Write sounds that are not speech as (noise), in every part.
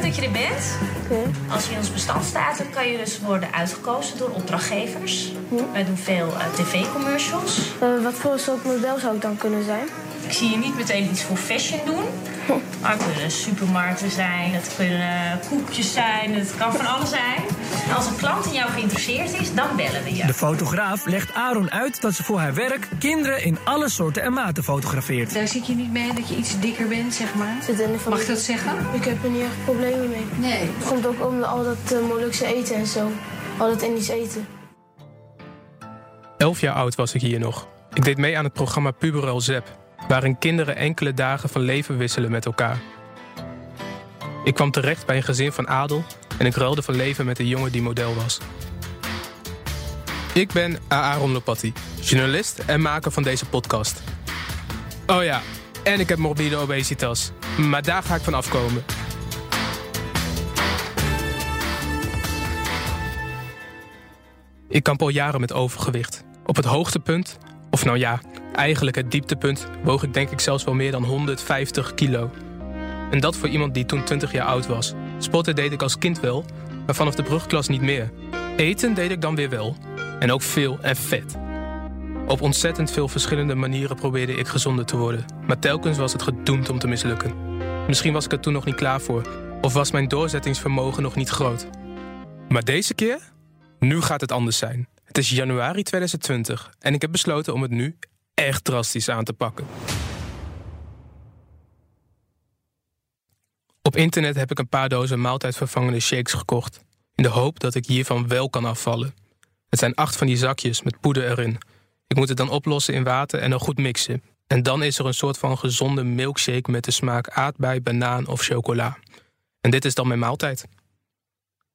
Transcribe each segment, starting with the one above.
Leuk dat je er bent. Als je in ons bestand staat, dan kan je dus worden uitgekozen door opdrachtgevers. Wij doen veel eh, tv-commercials. Eh, wat voor soort model zou ik dan kunnen zijn? Ik zie je niet meteen iets voor fashion doen. Maar het kunnen supermarkten zijn, het kunnen koekjes zijn, het kan van alles zijn. En als een klant in jou geïnteresseerd is, dan bellen we je. De fotograaf legt Aaron uit dat ze voor haar werk kinderen in alle soorten en maten fotografeert. Daar zit je niet mee dat je iets dikker bent, zeg maar. Mag ik dat zeggen? Ik heb er niet echt problemen mee. Nee. Het komt ook om al dat uh, Molukse eten en zo. Al dat Indisch eten. Elf jaar oud was ik hier nog. Ik deed mee aan het programma Puberel Zep, waarin kinderen enkele dagen van leven wisselen met elkaar. Ik kwam terecht bij een gezin van adel en ik ruilde van leven met een jongen die model was. Ik ben Aaron Lopatti, journalist en maker van deze podcast. Oh ja, en ik heb morbide obesitas, maar daar ga ik van afkomen. Ik kamp al jaren met overgewicht. Op het hoogtepunt, of nou ja, eigenlijk het dieptepunt, woog ik denk ik zelfs wel meer dan 150 kilo. En dat voor iemand die toen 20 jaar oud was. Sporten deed ik als kind wel, maar vanaf de brugklas niet meer. Eten deed ik dan weer wel. En ook veel en vet. Op ontzettend veel verschillende manieren probeerde ik gezonder te worden. Maar telkens was het gedoemd om te mislukken. Misschien was ik er toen nog niet klaar voor. Of was mijn doorzettingsvermogen nog niet groot. Maar deze keer? Nu gaat het anders zijn. Het is januari 2020 en ik heb besloten om het nu echt drastisch aan te pakken. Op internet heb ik een paar dozen maaltijdvervangende shakes gekocht. In de hoop dat ik hiervan wel kan afvallen. Het zijn acht van die zakjes met poeder erin. Ik moet het dan oplossen in water en dan goed mixen. En dan is er een soort van gezonde milkshake met de smaak aardbei, banaan of chocola. En dit is dan mijn maaltijd.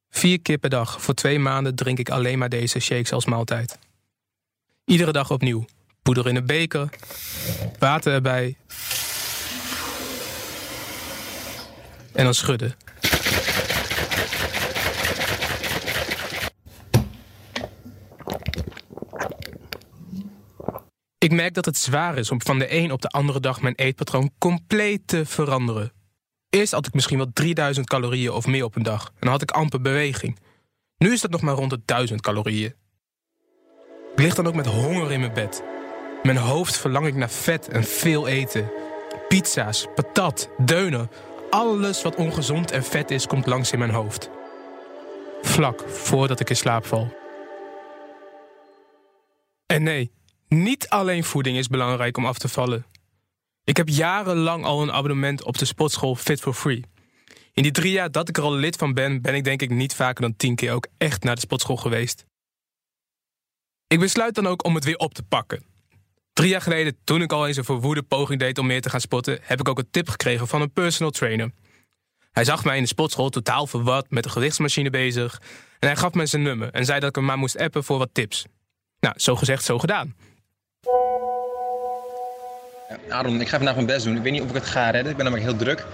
Vier keer per dag voor twee maanden drink ik alleen maar deze shakes als maaltijd. Iedere dag opnieuw. Poeder in een beker, water erbij. En dan schudden. Ik merk dat het zwaar is om van de een op de andere dag mijn eetpatroon compleet te veranderen. Eerst had ik misschien wel 3000 calorieën of meer op een dag. En dan had ik amper beweging. Nu is dat nog maar rond de 1000 calorieën. Ik lig dan ook met honger in mijn bed. Mijn hoofd verlang ik naar vet en veel eten. Pizza's, patat, deunen. Alles wat ongezond en vet is, komt langs in mijn hoofd. Vlak voordat ik in slaap val. En nee, niet alleen voeding is belangrijk om af te vallen. Ik heb jarenlang al een abonnement op de sportschool Fit for Free. In die drie jaar dat ik er al lid van ben, ben ik denk ik niet vaker dan tien keer ook echt naar de sportschool geweest. Ik besluit dan ook om het weer op te pakken. Drie jaar geleden, toen ik al eens een verwoede poging deed om meer te gaan sporten, heb ik ook een tip gekregen van een personal trainer. Hij zag mij in de sportschool totaal verward met de gewichtsmachine bezig. En hij gaf me zijn nummer en zei dat ik hem maar moest appen voor wat tips. Nou, zo gezegd, zo gedaan. Aaron, ik ga vandaag mijn best doen. Ik weet niet of ik het ga redden. Ik ben namelijk heel druk.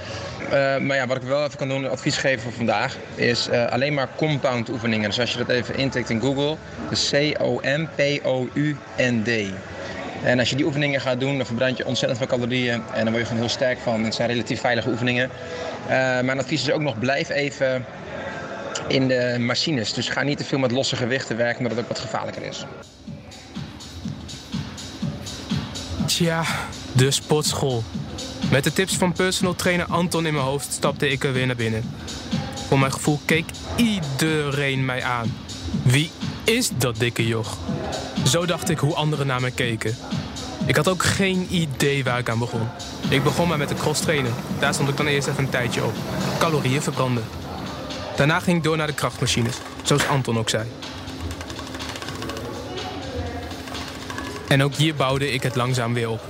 Uh, maar ja, wat ik wel even kan doen, advies geven voor vandaag, is uh, alleen maar compound oefeningen. Dus als je dat even intikt in Google, dus C-O-M-P-O-U-N-D. En als je die oefeningen gaat doen, dan verbrand je ontzettend veel calorieën. En dan word je gewoon heel sterk van. Het zijn relatief veilige oefeningen. Mijn advies is ook nog, blijf even in de machines. Dus ga niet te veel met losse gewichten werken, omdat het ook wat gevaarlijker is. Tja, de sportschool. Met de tips van personal trainer Anton in mijn hoofd stapte ik er weer naar binnen. Voor mijn gevoel keek iedereen mij aan. Wie is dat dikke joch? Zo dacht ik hoe anderen naar me keken. Ik had ook geen idee waar ik aan begon. Ik begon maar met de cross trainen. Daar stond ik dan eerst even een tijdje op. Calorieën verbranden. Daarna ging ik door naar de krachtmachines, zoals Anton ook zei. En ook hier bouwde ik het langzaam weer op.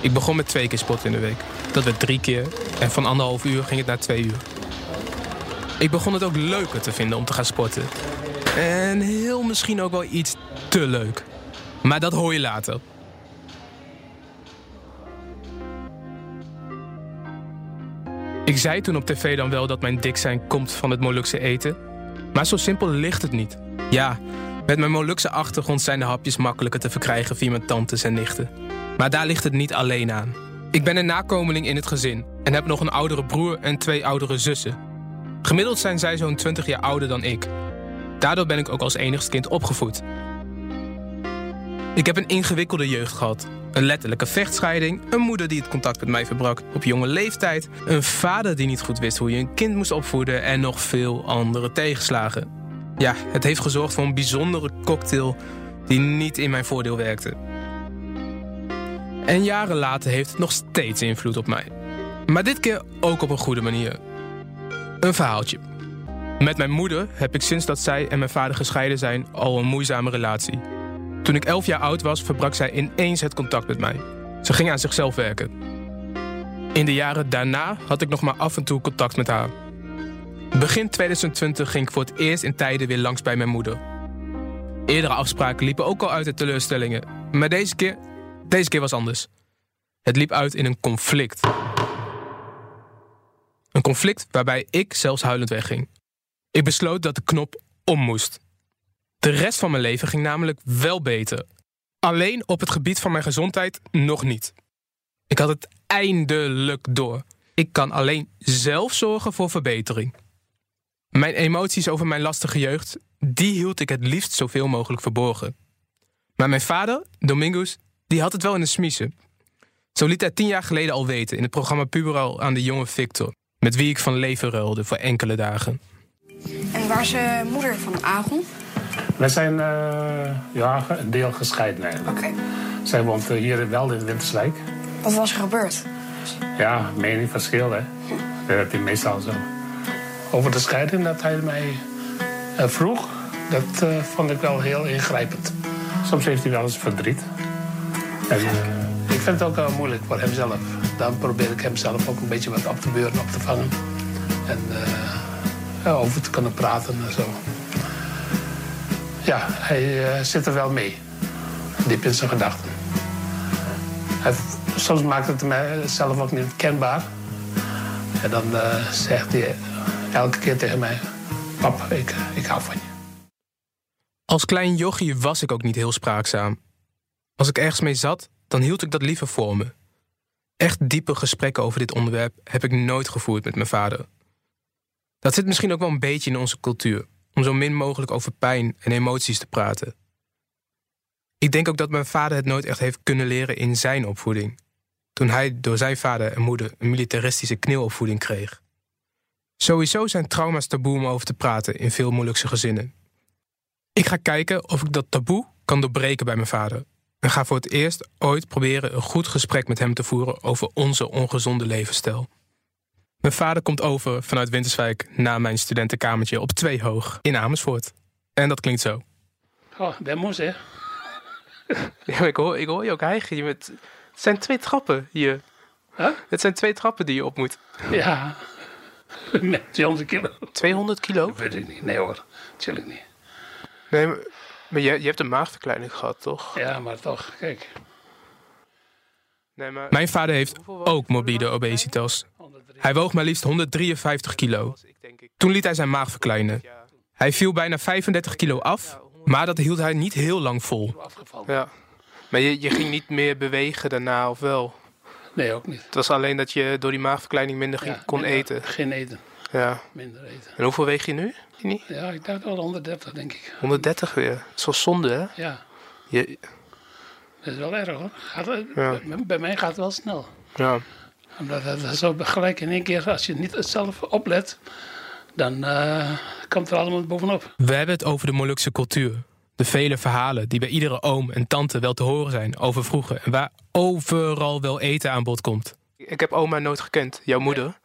Ik begon met twee keer sporten in de week. Dat werd drie keer. En van anderhalf uur ging het naar twee uur. Ik begon het ook leuker te vinden om te gaan sporten. En heel misschien ook wel iets te leuk. Maar dat hoor je later. Ik zei toen op tv dan wel dat mijn dik zijn komt van het Molukse eten. Maar zo simpel ligt het niet. Ja, met mijn Molukse achtergrond zijn de hapjes makkelijker te verkrijgen via mijn tantes en nichten. Maar daar ligt het niet alleen aan. Ik ben een nakomeling in het gezin en heb nog een oudere broer en twee oudere zussen. Gemiddeld zijn zij zo'n 20 jaar ouder dan ik. Daardoor ben ik ook als enigst kind opgevoed. Ik heb een ingewikkelde jeugd gehad. Een letterlijke vechtscheiding, een moeder die het contact met mij verbrak op jonge leeftijd, een vader die niet goed wist hoe je een kind moest opvoeden en nog veel andere tegenslagen. Ja, het heeft gezorgd voor een bijzondere cocktail die niet in mijn voordeel werkte. En jaren later heeft het nog steeds invloed op mij. Maar dit keer ook op een goede manier. Een verhaaltje. Met mijn moeder heb ik sinds dat zij en mijn vader gescheiden zijn al een moeizame relatie. Toen ik 11 jaar oud was, verbrak zij ineens het contact met mij. Ze ging aan zichzelf werken. In de jaren daarna had ik nog maar af en toe contact met haar. Begin 2020 ging ik voor het eerst in tijden weer langs bij mijn moeder. Eerdere afspraken liepen ook al uit de teleurstellingen. Maar deze keer, deze keer was anders. Het liep uit in een conflict. Een conflict waarbij ik zelfs huilend wegging. Ik besloot dat de knop om moest. De rest van mijn leven ging namelijk wel beter. Alleen op het gebied van mijn gezondheid nog niet. Ik had het eindelijk door. Ik kan alleen zelf zorgen voor verbetering. Mijn emoties over mijn lastige jeugd, die hield ik het liefst zoveel mogelijk verborgen. Maar mijn vader, Domingos, die had het wel in de smiezen. Zo liet hij tien jaar geleden al weten in het programma Puberal aan de jonge Victor, met wie ik van leven ruilde voor enkele dagen. En waar is de moeder van Aaron? Wij zijn eh, ja, een deel gescheiden eigenlijk. Oké. Zij woont eh, hier wel in Winterswijk. Wat was er gebeurd? Ja, meningsverschil hè. Dat heb je meestal zo. Over de scheiding dat hij mij vroeg, dat vond ik wel heel ingrijpend. Soms heeft hij wel eens verdriet. En ik vind het ook wel moeilijk voor hemzelf. Dan probeer ik hem zelf ook een beetje wat op te beuren, op te vangen. En over te kunnen praten en zo. Ja, hij eh, zit er wel mee. Diep in zijn gedachten. Soms maakt het mij zelf ook niet kenbaar. En dan eh, zegt hij elke keer tegen mij... Pap, ik, ik hou van je. Als klein jochie was ik ook niet heel spraakzaam. Als ik ergens mee zat, dan hield ik dat liever voor me. Echt diepe gesprekken over dit onderwerp heb ik nooit gevoerd met mijn vader. Dat zit misschien ook wel een beetje in onze cultuur, om zo min mogelijk over pijn en emoties te praten. Ik denk ook dat mijn vader het nooit echt heeft kunnen leren in zijn opvoeding. Toen hij door zijn vader en moeder een militaristische kneelopvoeding kreeg. Sowieso zijn trauma's taboe om over te praten in veel moeilijkse gezinnen. Ik ga kijken of ik dat taboe kan doorbreken bij mijn vader. En ga voor het eerst ooit proberen een goed gesprek met hem te voeren over onze ongezonde levensstijl. Mijn vader komt over vanuit Winterswijk naar mijn studentenkamertje op twee hoog in Amersfoort. En dat klinkt zo. Oh, ben moes, hè? (laughs) Ja, ik, hoor, ik hoor je ook hijgen. Je met, het zijn twee trappen hier. Huh? Het zijn twee trappen die je op moet. Ja. (laughs) Met 200 kilo. 200 kilo? Dat weet ik niet. Nee hoor, natuurlijk niet. Nee, maar, maar je, je hebt een maagverkleining gehad, toch? Ja, maar toch, kijk. Nee, maar... Mijn vader heeft ook morbide obesitas. Hij woog maar liefst 153 kilo. Toen liet hij zijn maag verkleinen. Hij viel bijna 35 kilo af, maar dat hield hij niet heel lang vol. Ja. Maar je, je ging niet meer bewegen daarna, of wel? Nee, ook niet. Het was alleen dat je door die maagverkleining minder ging, Ja, kon minder- eten. Geen eten, Ja. minder eten. En hoeveel weeg je nu? Tini? Ja, ik dacht wel 130, denk ik. 130 weer. Dat is wel zonde, hè? Ja, Je, dat is wel erg hoor. Gaat, het- Ja. bij, bij mij gaat het wel snel. ja. Omdat het zo gelijk in één keer, als je niet zelf oplet, dan eh, komt er allemaal bovenop. We hebben het over de Molukse cultuur. De vele verhalen die bij iedere oom en tante wel te horen zijn over vroeger. En waar overal wel eten aan bod komt. Ik heb oma nooit gekend, jouw moeder.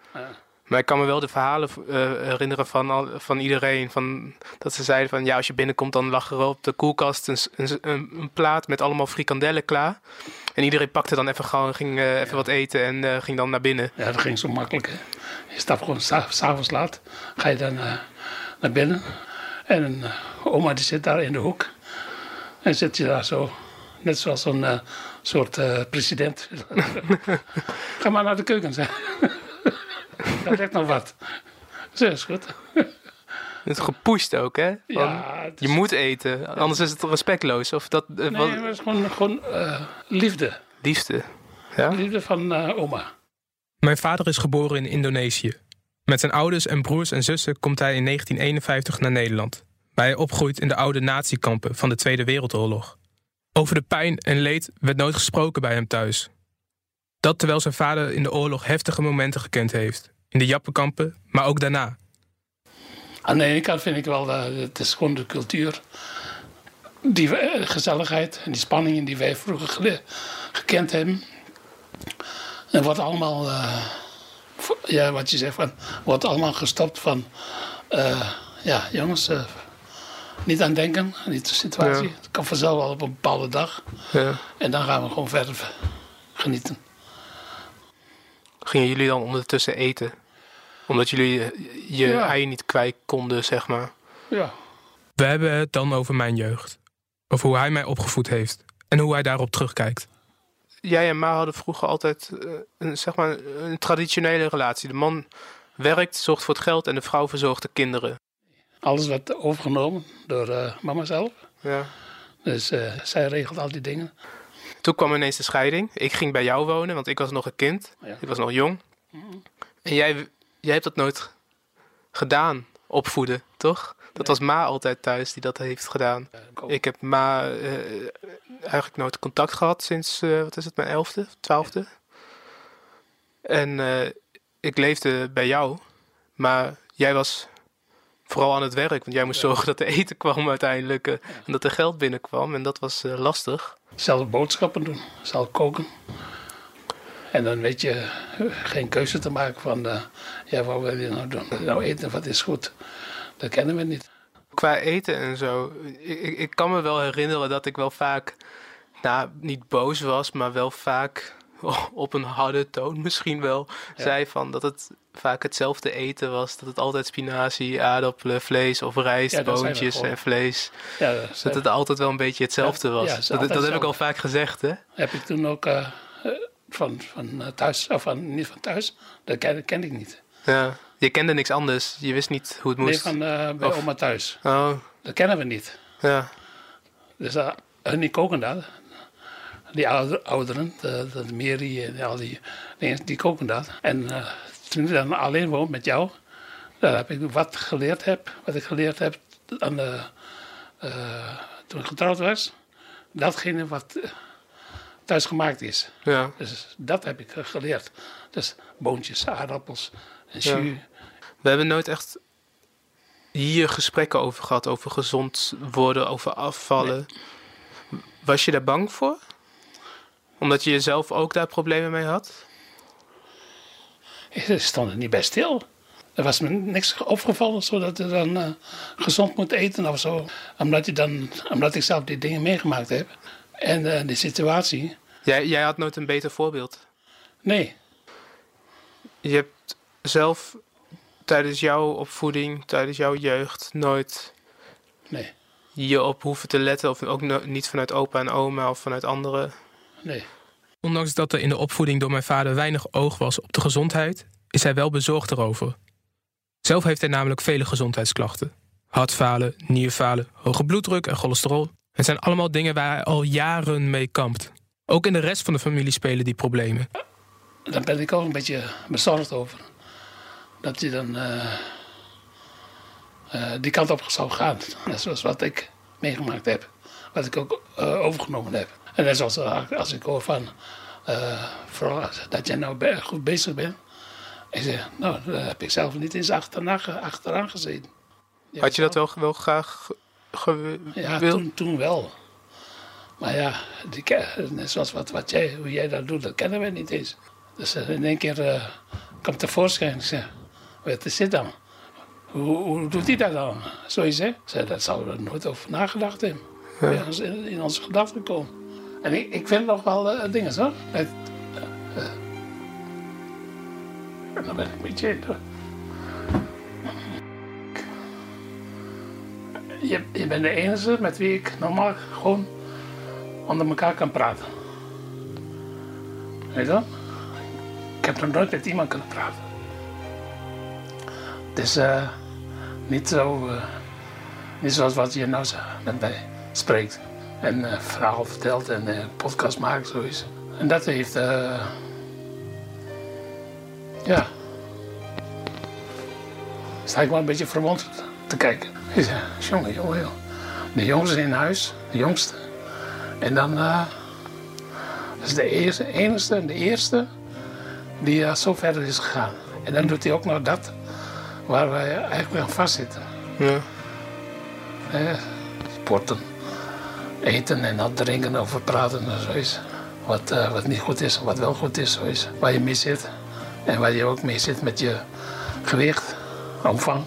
Maar ik kan me wel de verhalen eh, herinneren van, al, van iedereen. Van, dat ze zeiden van ja, als je binnenkomt, dan lag er op de koelkast een, een, een, een plaat met allemaal frikandellen klaar. En iedereen pakte dan even gewoon, ging eh, even wat eten en eh, ging dan naar binnen. Ja, dat ging zo makkelijk. Hè. Je stapt gewoon sa- s'avonds laat, ga je dan naar binnen. En een oma die zit daar in de hoek. En zit je daar zo, net zoals zo'n eh, soort president. (laughs) ga maar naar de keuken, zeg. (laughs) dat ligt nog wat. Zo is goed. Het is gepusht ook, hè? Van, Ja, het is- Je moet eten, anders is het respectloos. Of dat, eh, Nee, wat, het is gewoon, gewoon eh, liefde. liefde. Ja? Liefde van eh, oma. Mijn vader is geboren in Indonesië. Met zijn ouders en broers en zussen komt hij in 1951 naar Nederland. Waar hij opgroeit in de oude natiekampen van de Tweede Wereldoorlog. Over de pijn en leed werd nooit gesproken bij hem thuis. Dat terwijl zijn vader in de oorlog heftige momenten gekend heeft. In de jappenkampen, maar ook daarna. Aan de ene kant vind ik wel, dat het is gewoon de cultuur. Die eh, gezelligheid en die spanningen die wij vroeger gekend hebben. En wordt allemaal, eh, ja, wat je zegt, van, wordt allemaal gestopt van, eh, ja, jongens, eh, niet aan denken, niet de situatie. Ja. Het kan vanzelf wel op een bepaalde dag. Ja. En dan gaan we gewoon verder genieten. Gingen jullie dan ondertussen eten? Omdat jullie je Ja. ei niet kwijt konden, zeg maar. Ja. We hebben het dan over mijn jeugd. Over hoe hij mij opgevoed heeft. En hoe hij daarop terugkijkt. Jij en Ma hadden vroeger altijd eh, een, zeg maar, een traditionele relatie. De man werkt, zorgt voor het geld en de vrouw verzorgt de kinderen. Alles werd overgenomen door eh, mama zelf. Ja. Dus eh, zij regelt al die dingen. Toen kwam ineens de scheiding. Ik ging bij jou wonen, want ik was nog een kind. Ja. Ik was nog jong. En jij, jij hebt dat nooit gedaan, opvoeden, toch? Dat was Ma altijd thuis die dat heeft gedaan. Ik heb Ma eh, eigenlijk nooit contact gehad sinds, eh, wat is het, mijn elfde, twaalfde. En eh, ik leefde bij jou, maar jij was vooral aan het werk. Want jij moest zorgen dat er eten kwam uiteindelijk eh, en dat er geld binnenkwam. En dat was eh, lastig. zelf boodschappen doen, zelf koken. En dan weet je eh, geen keuze te maken van, eh, ja, wat wil je nou doen? Nou eten, wat is goed? Dat kennen we niet. Qua eten en zo. Ik, ik, ik kan me wel herinneren dat ik wel vaak, nou, niet boos was, maar wel vaak (laughs) op een harde toon misschien wel zei van dat het vaak hetzelfde eten was. Dat het altijd spinazie, aardappelen, vlees of rijst, Ja, boontjes en vlees. Ja, dat Dat het altijd wel een beetje hetzelfde was. het dat, dat heb ik al vaak gezegd, hè? heb ik toen ook eh, eh, van, van eh, thuis, of van, niet van thuis, dat ken, ik niet. Ja. Je kende niks anders. Je wist niet hoe het Nee, moest. van eh, bij Of- oma thuis. Oh, Dat kennen we niet. ja. Dus uh, hun die koken dat. Die ouder- ouderen, de, de Mary en al die dingen, die koken dat. En eh, toen ik dan alleen woon met jou, dan heb ik wat geleerd heb, wat ik geleerd heb aan de, eh, toen ik getrouwd was. Datgene wat eh, thuis gemaakt is. ja. Dus dat heb ik eh, geleerd. Dus boontjes, aardappels en jus. We hebben nooit echt hier gesprekken over gehad, over gezond worden, over afvallen. Was je daar bang voor? Omdat je jezelf ook daar problemen mee had? Ik stond er niet bij stil. Er was me niks opgevallen zodat je dan eh, gezond moet eten of zo. Omdat, je dan, omdat ik zelf die dingen meegemaakt heb. En eh, die situatie. Jij, jij had nooit een beter voorbeeld. Nee, Je hebt zelf tijdens jouw opvoeding, tijdens jouw jeugd, nooit nee, hierop hoeven te letten. Of ook niet vanuit opa en oma of vanuit anderen. Nee. Ondanks dat er in de opvoeding door mijn vader weinig oog was op de gezondheid, is hij wel bezorgd erover. Zelf heeft hij namelijk vele gezondheidsklachten. Hartfalen, nierfalen, hoge bloeddruk en cholesterol. Het zijn allemaal dingen waar hij al jaren mee kampt. Ook in de rest van de familie spelen die problemen. Daar ben ik ook een beetje bezorgd over. Dat je dan eh, eh, die kant op zou gaan. (laughs) Net zoals wat ik meegemaakt heb. Wat ik ook eh, overgenomen heb. En net zoals eh, als ik hoor van... vooral als- dat jij nou be- goed bezig bent. Ik zeg, nou, daar heb ik zelf niet eens achterna, ge- achteraan gezeten. Had je dat wel, wel graag ge- Ja, gewild? toen, toen wel. Maar ja, die, net zoals wat, wat jij, hoe jij dat doet, dat kennen we niet eens. Dus eh, in één keer eh komt tevoorschijn. Ik zeg, wat is dit dan? Hoe, hoe doet hij dat dan? Zoiets, hè? Ik zeg, dat zouden we nooit over nagedacht hebben. Ja. in, in onze gedachten komen. En ik, ik vind nog wel eh, dingen, hoor. Het, eh, eh, dan ben ik een beetje... Je, je bent de enige met wie ik normaal gewoon onder elkaar kan praten. Weet je wel? Ik heb nog nooit met iemand kunnen praten. Het is eh, niet zo, eh, niet zoals wat je nou met mij spreekt. En uh, verhaal vertelt en uh, podcast maakt, zo is. En dat heeft, ja, sta ik wel een beetje verwonderd te kijken. Ik zei, jongen, jongen, jongen. De jongste in huis, de jongste. En dan, dat is de eerste, enigste en de eerste die zo verder is gegaan. En dan doet hij ook nog dat waar wij eigenlijk aan vastzitten. Ja. Eh, sporten, eten en dan drinken over praten en zoiets. Wat, uh, wat niet goed is, wat wel goed is, zoiets. Waar je mee zit. En waar je ook mee zit met je gewicht, omvang.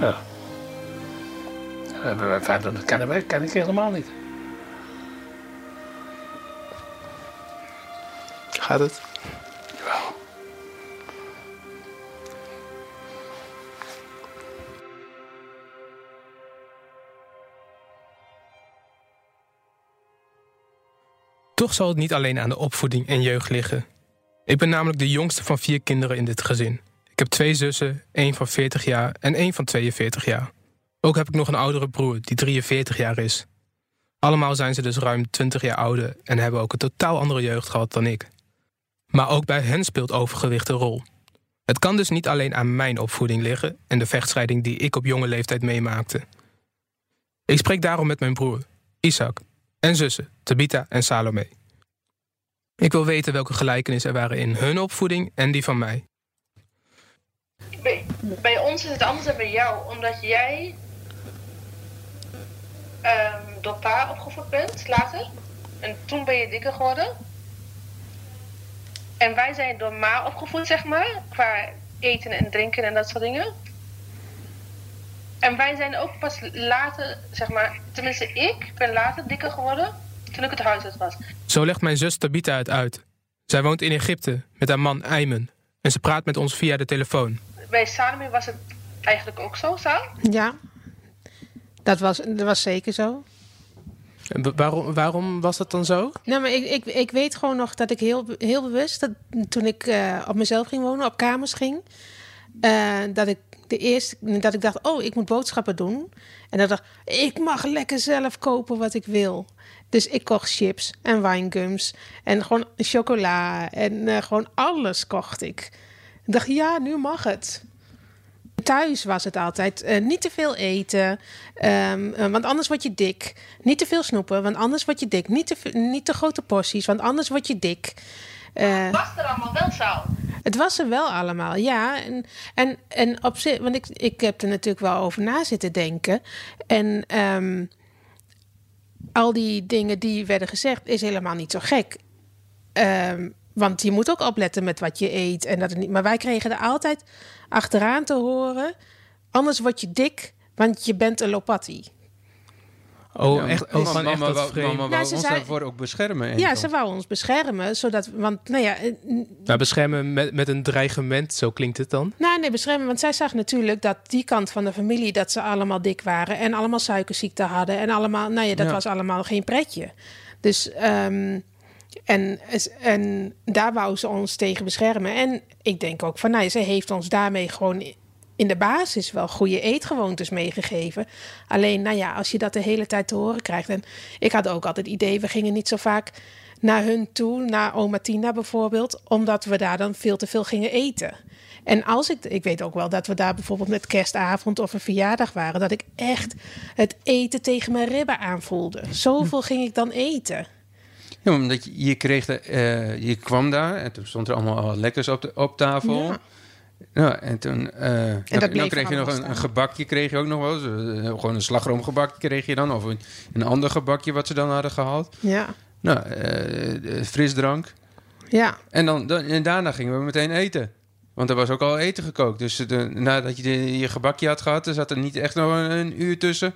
Ja. Uh, verder dat kennen wij, ken ik helemaal niet. Gaat het? Toch zal het niet alleen aan de opvoeding en jeugd liggen. Ik ben namelijk de jongste van vier kinderen in dit gezin. Ik heb twee zussen, één van 40 jaar en één van 42 jaar. Ook heb ik nog een oudere broer die 43 jaar is. Allemaal zijn ze dus ruim 20 jaar ouder en hebben ook een totaal andere jeugd gehad dan ik. Maar ook bij hen speelt overgewicht een rol. Het kan dus niet alleen aan mijn opvoeding liggen en de vechtscheiding die ik op jonge leeftijd meemaakte. Ik spreek daarom met mijn broer, Isaac, en zussen, Tabita en Salome. Ik wil weten welke gelijkenissen er waren in hun opvoeding en die van mij. Bij, ons is het anders dan bij jou, omdat jij um, door pa opgevoed bent later. En toen ben je dikker geworden. En wij zijn door ma opgevoed, zeg maar, qua eten en drinken en dat soort dingen. En wij zijn ook pas later, zeg maar, tenminste ik ben later dikker geworden toen ik het huis uit was. Zo legt mijn zus Tabita het uit. Zij woont in Egypte met haar man Ayman en ze praat met ons via de telefoon. Bij Salome was het eigenlijk ook zo, Sal? Ja, dat was, dat was zeker zo. En waarom, waarom was dat dan zo? Nou, maar ik, ik, ik weet gewoon nog dat ik heel, heel bewust, dat, toen ik uh, op mezelf ging wonen, op kamers ging, uh, dat ik de eerste dat ik dacht, oh, ik moet boodschappen doen. En dan dacht ik mag lekker zelf kopen wat ik wil. Dus ik kocht chips en winegums en gewoon chocola en uh, gewoon alles kocht ik. Ik dacht, ja, nu mag het. Thuis was het altijd uh, niet te veel eten, um, uh, want anders word je dik. Niet te veel snoepen, want anders word je dik. Niet te, niet te grote porties, want anders word je dik. Uh, was er allemaal wel zo? Het was er wel allemaal, ja. En, en, en op zich, want ik, ik heb er natuurlijk wel over na zitten denken. En um, al die dingen die werden gezegd, is helemaal niet zo gek. Um, want je moet ook opletten met wat je eet. En dat niet, maar wij kregen er altijd achteraan te horen. Anders word je dik, want je bent een lopatti. Oh, ja, echt? Oh, mama, echt dat vreemd. mama wou ons daarvoor ook beschermen. Ja, ze wou ons beschermen, zodat, want nou ja... Nou, beschermen met, met een dreigement, zo klinkt het dan? Nou, nee, beschermen, want zij zag natuurlijk dat die kant van de familie, dat ze allemaal dik waren en allemaal suikerziekte hadden en allemaal, nou ja, dat Ja. was allemaal geen pretje. Dus, ehm, en, en daar wou ze ons tegen beschermen. En ik denk ook van, nou, ja, ze heeft ons daarmee gewoon in de basis wel goede eetgewoontes meegegeven. Alleen, nou ja, als je dat de hele tijd te horen krijgt. En ik had ook altijd het idee, we gingen niet zo vaak naar hun toe, naar oma Tina bijvoorbeeld, omdat we daar dan veel te veel gingen eten. En als ik, ik weet ook wel dat we daar bijvoorbeeld met kerstavond of een verjaardag waren, dat ik echt het eten tegen mijn ribben aanvoelde. Zoveel ging ik dan eten. Ja, omdat je, je kreeg de, eh, je kwam daar en toen stond er allemaal al lekkers op, de, op tafel. Ja. En toen eh, dan, kreeg je nog een, gebakje, kreeg je ook nog wel. eens. Eh, gewoon een slagroomgebakje kreeg je dan. Of een, een ander gebakje wat ze dan hadden gehaald. Ja, Nou, eh, eh, frisdrank. ja. En, dan, dan, en daarna gingen we meteen eten. Want er was ook al eten gekookt. Dus de, nadat je de- je gebakje had gehad, er zat er niet echt nog een, een uur tussen.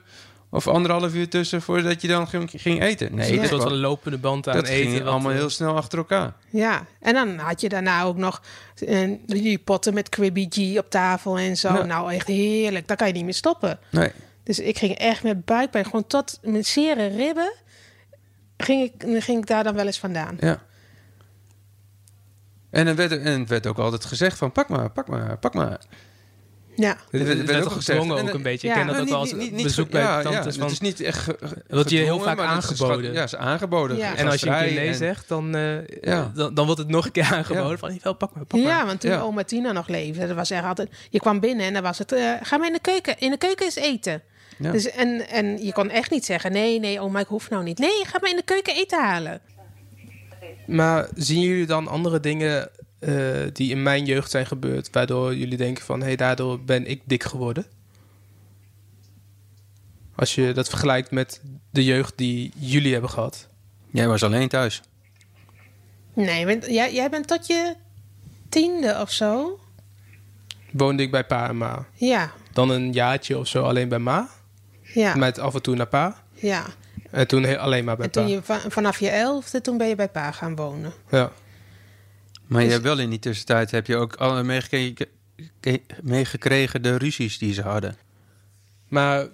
Of anderhalf uur tussen voordat je dan ging, ging eten. Nee, Het dat, was een lopende band aan dat eten. ging wat, allemaal eh, heel snel achter elkaar. Ja, en dan had je daarna ook nog eh, die potten met Cribby G op tafel en zo. Ja. Nou, echt heerlijk. Daar kan je niet meer stoppen. Nee. Dus ik ging echt met buikpijn, gewoon tot mijn zere ribben, ging ik, ging ik daar dan wel eens vandaan. Ja. En er werd, en het werd ook altijd gezegd van pak maar, pak maar, pak maar. Ja. Het werd werd ook gedwongen En, ook een beetje. ja. Ik ken dat ook wel als niet- niet bezoek bij ja, tantes. ja, van, Het is niet echt Dat je heel vaak dat aangeboden. Ja, is aangeboden. Ja. en als je een keer nee en- zegt, dan, eh, Ja. dan, dan wordt het nog een keer (laughs) aangeboden. Van, wel, pak maar, pak maar. Ja, want toen Ja. oma Tina nog leefde, dat was echt altijd... Je kwam binnen en dan was het... eh, ga maar in de keuken. In de keuken is eten. Ja. Dus, en, en je kon echt niet zeggen... Nee, nee, oma, ik hoef nou niet. Nee, ga maar in de keuken eten halen. Maar zien jullie dan andere dingen eh, die in mijn jeugd zijn gebeurd... waardoor jullie denken van... hé, hey, daardoor ben ik dik geworden? Als je dat vergelijkt met de jeugd die jullie hebben gehad. Jij was alleen thuis. Nee, want jij, jij bent tot je tiende of zo? Woonde ik bij pa en ma. Ja, Dan een jaartje of zo alleen bij ma. ja, Met af en toe naar pa. ja. En toen alleen maar bij En toen pa. je va- vanaf je elfde, toen ben je bij pa gaan wonen. Ja. Maar je hebt wel in die tussentijd heb je ook alle meegekregen, de ruzies die ze hadden. Maar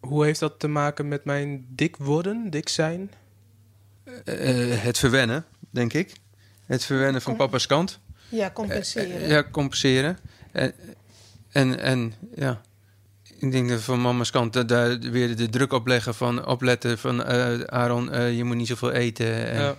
hoe heeft dat te maken met mijn dik worden, dik zijn? Eh, het verwennen, denk ik. Het verwennen van papa's kant. Ja, compenseren. Eh, Ja, compenseren. En, en, en ja, ik denk dat van mama's kant dat daar weer de druk op leggen van opletten van eh, Aaron, eh, je moet niet zoveel eten. En, Ja.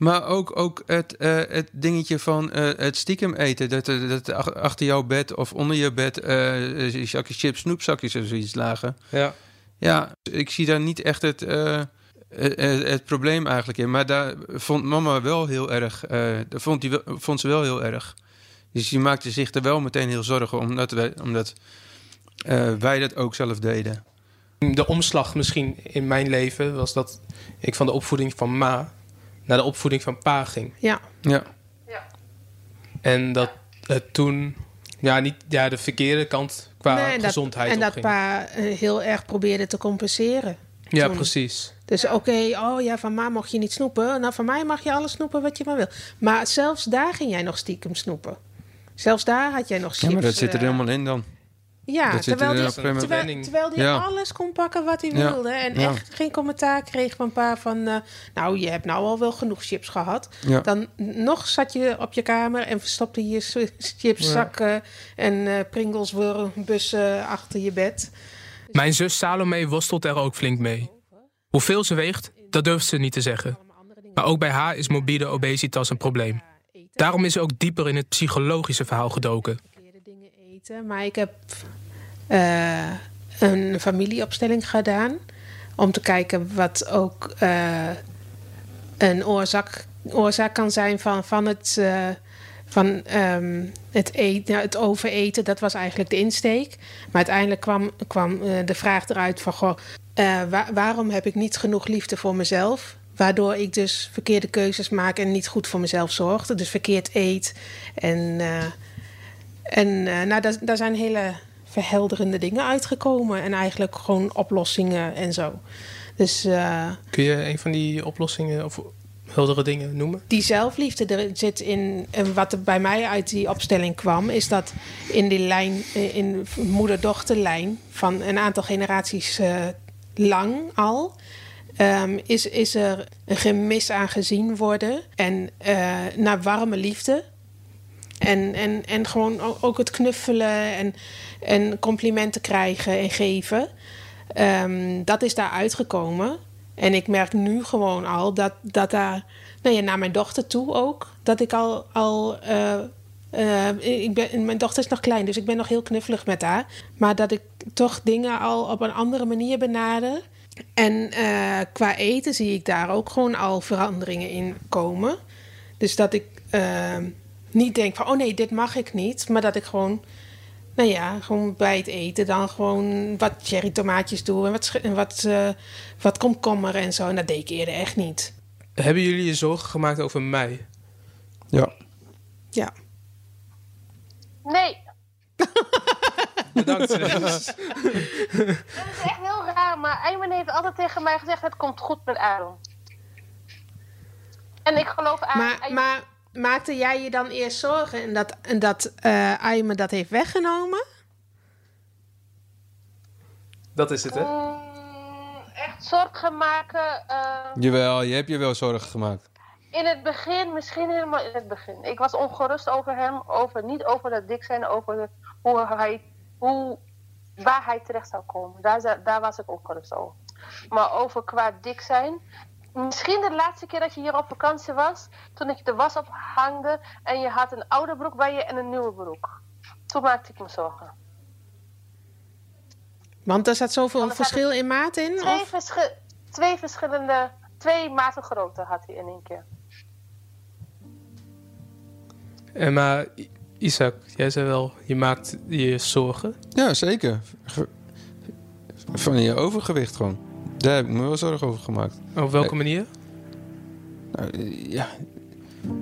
Maar ook, ook het, eh, het dingetje van eh, het stiekem eten. Dat, eh, dat ach- achter jouw bed of onder je bed eh zakjes chips, snoepzakjes of zoiets lagen. Ja. Ja, ik zie daar niet echt het, het, het probleem eigenlijk in. Maar daar vond mama wel heel erg. dat vond, die, vond ze wel heel erg. Dus die maakte zich er wel meteen heel zorgen omdat, wij, omdat wij dat ook zelf deden. De omslag misschien in mijn leven was dat ik van de opvoeding van ma naar de opvoeding van pa ging. Ja. Ja. En dat het toen ja, niet ja, de verkeerde kant qua Nee, en dat- gezondheid En dat pa eh, heel erg probeerde te compenseren. ja, toen. precies. Dus oké, oh ja, van ma mocht je niet snoepen. Nou, van mij mag je alles snoepen wat je maar wil. Maar zelfs daar ging jij nog stiekem snoepen. Zelfs daar had jij nog chips. Ja, maar dat zit er eh, helemaal in dan. Ja, terwijl er die, een gegeven terwijl, terwijl die Ja. alles kon pakken wat hij Ja. wilde. En Ja. echt geen commentaar kreeg van pa van... eh, nou, je hebt nou al wel genoeg chips gehad. Ja. Dan nog zat je op je kamer en verstopte je chipszakken... en eh Pringles bussen achter je bed. Mijn zus Salome worstelt er ook flink mee. Hoeveel ze weegt, dat durft ze niet te zeggen. Maar ook bij haar is morbide obesitas een probleem. Daarom is ze ook dieper in het psychologische verhaal gedoken. eten. Maar ik heb eh, een familieopstelling gedaan. Om te kijken wat ook eh, een oorzaak, oorzaak kan zijn van, van het. eh, van ehm, het, eten, nou, het overeten, dat was eigenlijk de insteek. Maar uiteindelijk kwam, kwam de vraag eruit van... Goh, wa- waarom heb ik niet genoeg liefde voor mezelf? Waardoor ik dus verkeerde keuzes maak en niet goed voor mezelf zorg. Dus verkeerd eet. En, en nou, daar, daar zijn hele verhelderende dingen uitgekomen. En eigenlijk gewoon oplossingen en zo. Dus eh, Kun je een van die oplossingen of heldere dingen noemen? die zelfliefde er zit in. En wat er bij mij uit die opstelling kwam, is dat in die lijn, eh, in moeder-dochterlijn van een aantal generaties eh, lang al. ehm, is, is er een gemis aan gezien worden en eh, naar warme liefde. En, en, en gewoon ook het knuffelen en, en complimenten krijgen en geven. Ehm, dat is daar uitgekomen. En ik merk nu gewoon al dat, dat daar, nou ja, naar mijn dochter toe ook, dat ik al, al eh, eh, ik ben, mijn dochter is nog klein, dus ik ben nog heel knuffelig met haar. Maar dat ik toch dingen al op een andere manier benader. En eh, qua eten zie ik daar ook gewoon al veranderingen in komen. Dus dat ik eh, niet denk van, oh nee, dit mag ik niet. Maar dat ik gewoon, nou ja, gewoon bij het eten dan gewoon wat cherry tomaatjes doe. En wat, en wat, eh, wat komkommer en zo. En dat deed ik eerder echt niet. Hebben jullie je zorgen gemaakt over mij? Ja. Ja. Nee, Bedankt. (laughs) dat is echt heel raar. Maar Ayman heeft altijd tegen mij gezegd: het komt goed met Aaron. En ik geloof aan. Maar, maar maakte jij je dan eerst zorgen en dat, en dat eh Ayme dat heeft weggenomen? Dat is het, hè? Mm, echt zorgen maken. eh, Jawel, je hebt je wel zorgen gemaakt. in het begin, misschien helemaal in het begin. Ik was ongerust over hem, over, niet over dat dik zijn, over hoe hij hoe, waar hij terecht zou komen. Daar, daar was ik ook gerust over. Maar over qua dik zijn. Misschien de laatste keer dat je hier op vakantie was. Toen ik de was ophangde en je had een oude broek bij je en een nieuwe broek. Toen maakte ik me zorgen. Want er zat zoveel verschil in maat in? Twee, verschi- twee verschillende, twee maten grootte had hij in één keer. En maar I- Isaac, jij zei wel, je maakt je zorgen. Ja, zeker. Ge- Van je overgewicht gewoon. Daar heb ik me wel zorgen over gemaakt. Op welke manier? Nou, eh, ja.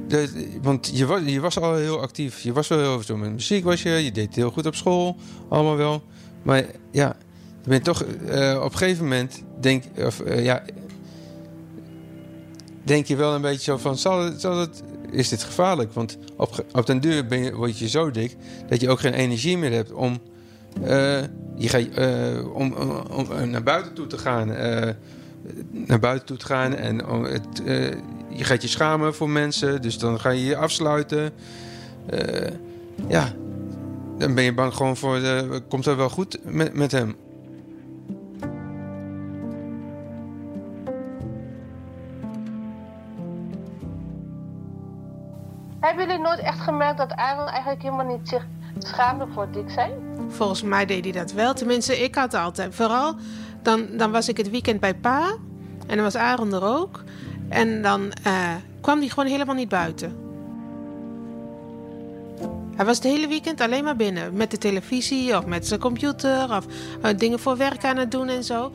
De- want je was, je was al heel actief. Je was wel heel zo met muziek was je. Je deed heel goed op school. Allemaal wel. Maar ja, je bent toch eh, op een gegeven moment denk, of, eh, ja, denk je wel een beetje zo van... Zal het, zal het, is dit gevaarlijk? Want op, op den duur ben je, word je zo dik... dat je ook geen energie meer hebt om, eh, je gaat, eh, om, om, om, eh, naar buiten toe te gaan... eh, naar buiten toe te gaan en om het, eh, je gaat je schamen voor mensen, dus dan ga je je afsluiten. Eh, ja, dan ben je bang gewoon voor, de, komt dat wel goed met, met hem? Hebben jullie nooit echt gemerkt dat Aaron eigenlijk helemaal niet zich schaamde voor dik zijn? Volgens mij deed hij dat wel. Tenminste, ik had altijd. Vooral, dan, dan was ik het weekend bij pa. En dan was Aaron er ook. En dan eh, kwam hij gewoon helemaal niet buiten. Hij was het hele weekend alleen maar binnen. Met de televisie of met zijn computer. Of eh, dingen voor werk aan het doen en zo.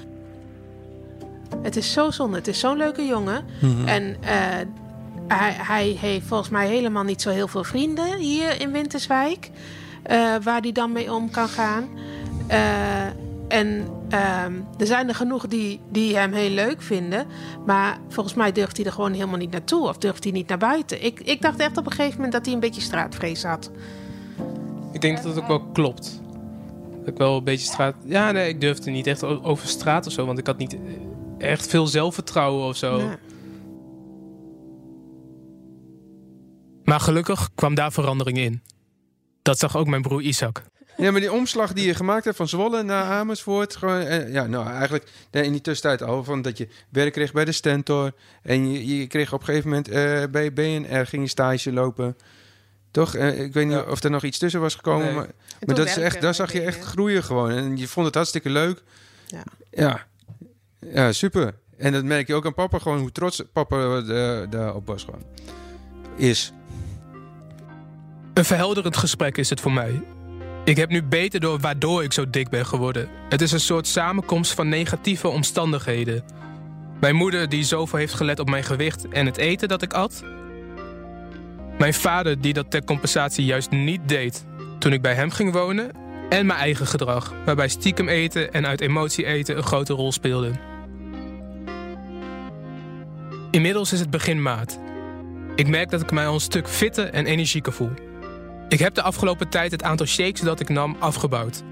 Het is zo zonde. Het is zo'n leuke jongen. Mhm. En eh, hij, hij heeft volgens mij helemaal niet zo heel veel vrienden hier in Winterswijk. Eh, waar hij dan mee om kan gaan. Eh, en ehm, er zijn er genoeg die, die hem heel leuk vinden. Maar volgens mij durft hij er gewoon helemaal niet naartoe. Of durft hij niet naar buiten. Ik, ik dacht echt op een gegeven moment dat hij een beetje straatvrees had. Ik denk dat het ook wel klopt. Dat ik wel een beetje straat... Ja, nee, ik durfde niet echt over straat of zo. Want ik had niet eh, echt veel zelfvertrouwen of zo. Nee. Maar gelukkig kwam daar verandering in. Dat zag ook mijn broer Isaac. Ja, maar die omslag die je gemaakt hebt van Zwolle naar Amersfoort. Gewoon, eh, ja, nou eigenlijk in die tussentijd al. Van dat je werk kreeg bij de Stentor. En je, je kreeg op een gegeven moment eh, bij BNR ging je stage lopen. Toch? Eh, ik weet niet of er nog iets tussen was gekomen. Nee. Maar, dat is echt, daar zag je echt groeien gewoon. En je vond het hartstikke leuk. Ja. Ja, ja super. En dat merk je ook aan papa gewoon. Hoe trots papa daarop was gewoon. Is. Een verhelderend gesprek is het voor mij. Ik heb nu beter door waardoor ik zo dik ben geworden. Het is een soort samenkomst van negatieve omstandigheden. Mijn moeder die zoveel heeft gelet op mijn gewicht en het eten dat ik at. Mijn vader die dat ter compensatie juist niet deed toen ik bij hem ging wonen. En mijn eigen gedrag, waarbij stiekem eten en uit emotie eten een grote rol speelden. Inmiddels is het begin maart. Ik merk dat ik mij al een stuk fitter en energieker voel. Ik heb de afgelopen tijd het aantal shakes dat ik nam afgebouwd.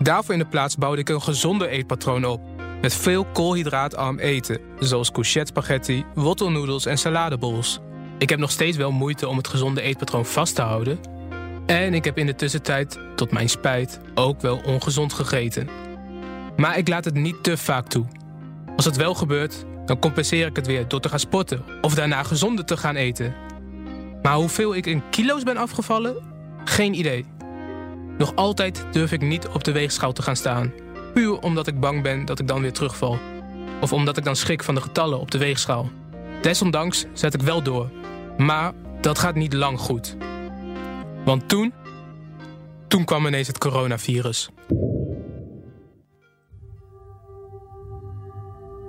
Daarvoor in de plaats bouwde ik een gezonder eetpatroon op. Met veel koolhydraatarm eten, zoals courgette spaghetti, wortelnoedels en saladebols. Ik heb nog steeds wel moeite om het gezonde eetpatroon vast te houden. En ik heb in de tussentijd, tot mijn spijt, ook wel ongezond gegeten. Maar ik laat het niet te vaak toe. Als het wel gebeurt, dan compenseer ik het weer door te gaan sporten of daarna gezonder te gaan eten. Maar hoeveel ik in kilo's ben afgevallen? Geen idee. Nog altijd durf ik niet op de weegschaal te gaan staan. Puur omdat ik bang ben dat ik dan weer terugval. Of omdat ik dan schrik van de getallen op de weegschaal. Desondanks zet ik wel door. Maar dat gaat niet lang goed. Want toen... Toen kwam ineens het coronavirus.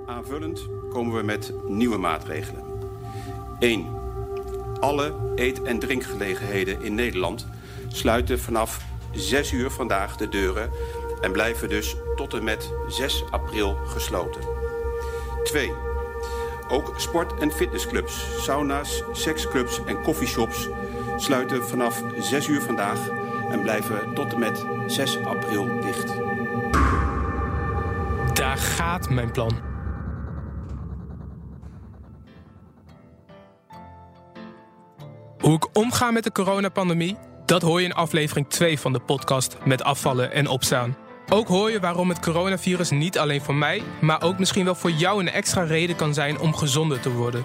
Aanvullend komen we met nieuwe maatregelen. 1. Alle eet- en drinkgelegenheden in Nederland sluiten vanaf 6 uur vandaag de deuren en blijven dus tot en met 6 april gesloten. 2. Ook sport- en fitnessclubs, sauna's, seksclubs en coffeeshops sluiten vanaf 6 uur vandaag en blijven tot en met 6 april dicht. Daar gaat mijn plan. Hoe ik omga met de coronapandemie Dat hoor je in aflevering 2 van de podcast met afvallen en opstaan. Ook hoor je waarom het coronavirus niet alleen voor mij, maar ook misschien wel voor jou een extra reden kan zijn om gezonder te worden.